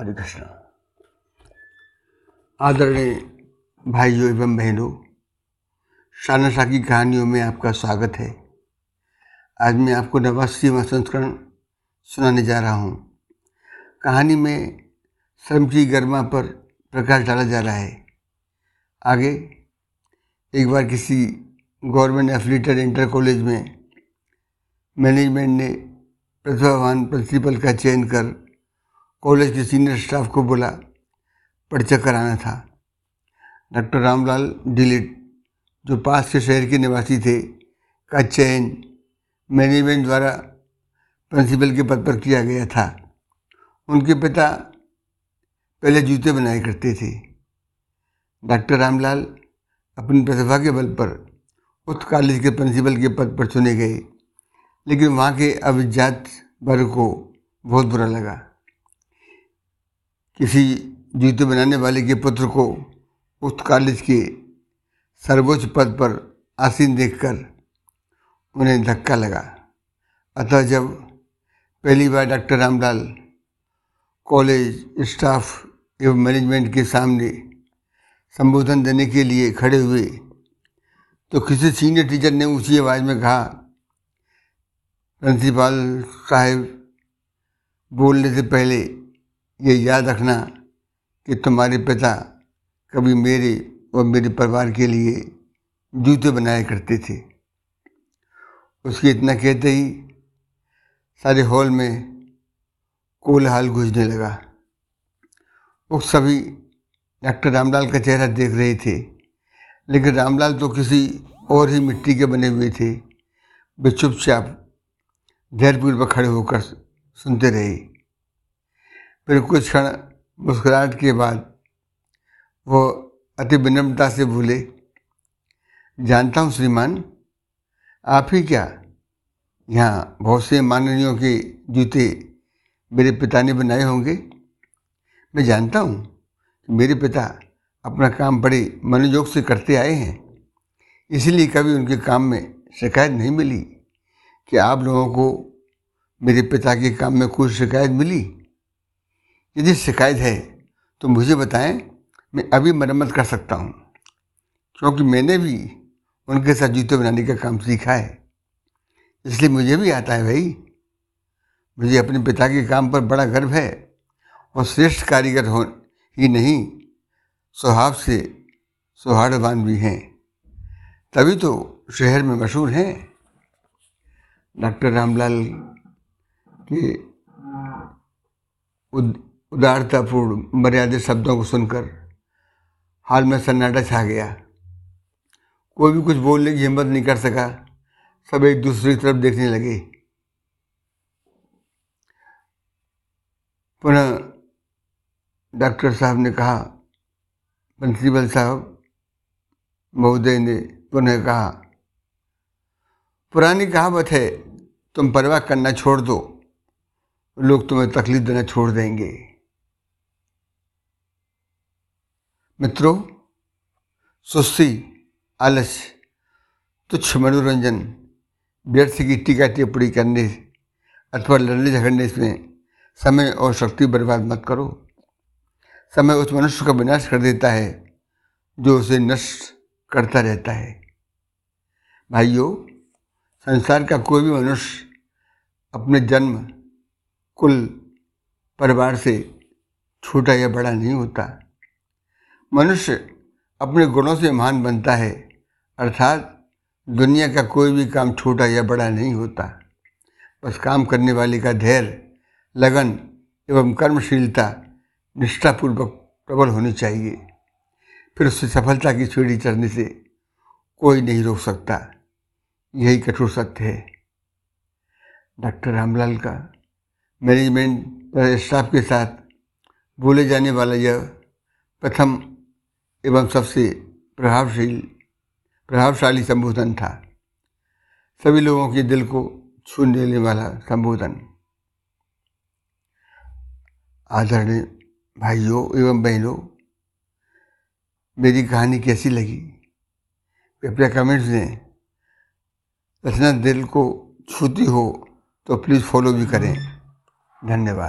हरे कृष्ण आदरणीय भाइयों एवं बहनों शानशा की कहानियों में आपका स्वागत है। आज मैं आपको नवासीवा संस्करण सुनाने जा रहा हूँ। कहानी में श्रम की गर्मा पर प्रकाश डाला जा रहा है। आगे, एक बार किसी गवर्नमेंट एफिलेटेड इंटर कॉलेज में मैनेजमेंट ने प्रतिभावान प्रिंसिपल का चयन कर कॉलेज के सीनियर स्टाफ को बोला परिचय कराना था। डॉक्टर रामलाल डिलीट, जो पास के शहर के निवासी थे, का चयन मैनेजमेंट द्वारा प्रिंसिपल के पद पर किया गया था। उनके पिता पहले जूते बनाए करते थे। डॉक्टर रामलाल अपनी प्रतिभा के बल पर उस कॉलेज के प्रिंसिपल के पद पर चुने गए, लेकिन वहाँ के अभिजात वर्ग को बहुत बुरा लगा। किसी जूते बनाने वाले के पुत्र को उस कॉलेज के सर्वोच्च पद पर आसीन देखकर उन्हें धक्का लगा। अतः जब पहली बार डॉक्टर रामलाल कॉलेज स्टाफ एवं मैनेजमेंट के सामने संबोधन देने के लिए खड़े हुए तो किसी सीनियर टीचर ने ऊँची आवाज़ में कहा, प्रिंसिपल साहब, बोलने से पहले ये याद रखना कि तुम्हारे पिता कभी मेरे और मेरे परिवार के लिए जूते बनाया करते थे। उसके इतना कहते ही सारे हॉल में कोलहाल गूंजने लगा। वो सभी डॉक्टर रामलाल का चेहरा देख रहे थे, लेकिन रामलाल तो किसी और ही मिट्टी के बने हुए थे। वे चुपचाप धैर्यपूर्वक खड़े होकर सुनते रहे। फिर कुछ क्षण मुस्कुराहट के बाद वो अति विनम्रता से बोले, जानता हूँ श्रीमान, आप ही क्या यहाँ बहुत से माननीयों के जूते मेरे पिता ने बनाए होंगे? मैं जानता हूँ कि मेरे पिता अपना काम बड़े मनोयोग से करते आए हैं, इसलिए कभी उनके काम में शिकायत नहीं मिली कि आप लोगों को मेरे पिता के काम में कोई शिकायत मिली। यदि शिकायत है तो मुझे बताएँ, मैं अभी मरम्मत कर सकता हूँ। क्योंकि मैंने भी उनके साथ जूते बनाने का काम सीखा है। इसलिए मुझे भी आता है भाई। मुझे अपने पिता के काम पर बड़ा गर्व है और श्रेष्ठ कारीगर हो ही नहीं स्वभाव से सौहार्दवान भी हैं। तभी तो शहर में मशहूर हैं। डॉक्टर रामलाल के उदारतापूर्ण मर्यादित शब्दों को सुनकर हाल में सन्नाटा छा गया। कोई भी कुछ बोलने की हिम्मत नहीं कर सका। सब एक दूसरे की तरफ़ देखने लगे। पुनः डॉक्टर साहब ने कहा प्रिंसिपल साहब, महोदय ने पुनः कहा, पुरानी कहावत है, तुम परवाह करना छोड़ दो, लोग तुम्हें तकलीफ़ देना छोड़ देंगे। मित्रों, सुस्ती आलस्य तुच्छ मनोरंजन, व्यर्थ की टीका टिप्पणी करने अथवा लड़ने झगड़ने में समय और शक्ति बर्बाद मत करो। समय उस मनुष्य का विनाश कर देता है, जो उसे नष्ट करता रहता है। भाइयों, संसार का कोई भी मनुष्य अपने जन्म, कुल, परिवार से छोटा या बड़ा नहीं होता। मनुष्य अपने गुणों से महान बनता है, अर्थात दुनिया का कोई भी काम छोटा या बड़ा नहीं होता। बस काम करने वाले का धैर्य, लगन एवं कर्मशीलता निष्ठापूर्वक प्रबल होनी चाहिए। फिर उससे सफलता की सीढ़ी चढ़ने से कोई नहीं रोक सकता। यही कठोर सत्य है। डॉक्टर रामलाल का मैनेजमेंट स्टाफ के साथ बोले जाने वाला यह प्रथम एवं सबसे प्रभावशील, प्रभावशाली संबोधन था। सभी लोगों के दिल को छू लेने वाला संबोधन। आदरणीय भाइयों एवं बहनों, मेरी कहानी कैसी लगी? कृपया कमेंट्स दें। रचना दिल को छूती हो तो प्लीज़ फॉलो भी करें। धन्यवाद।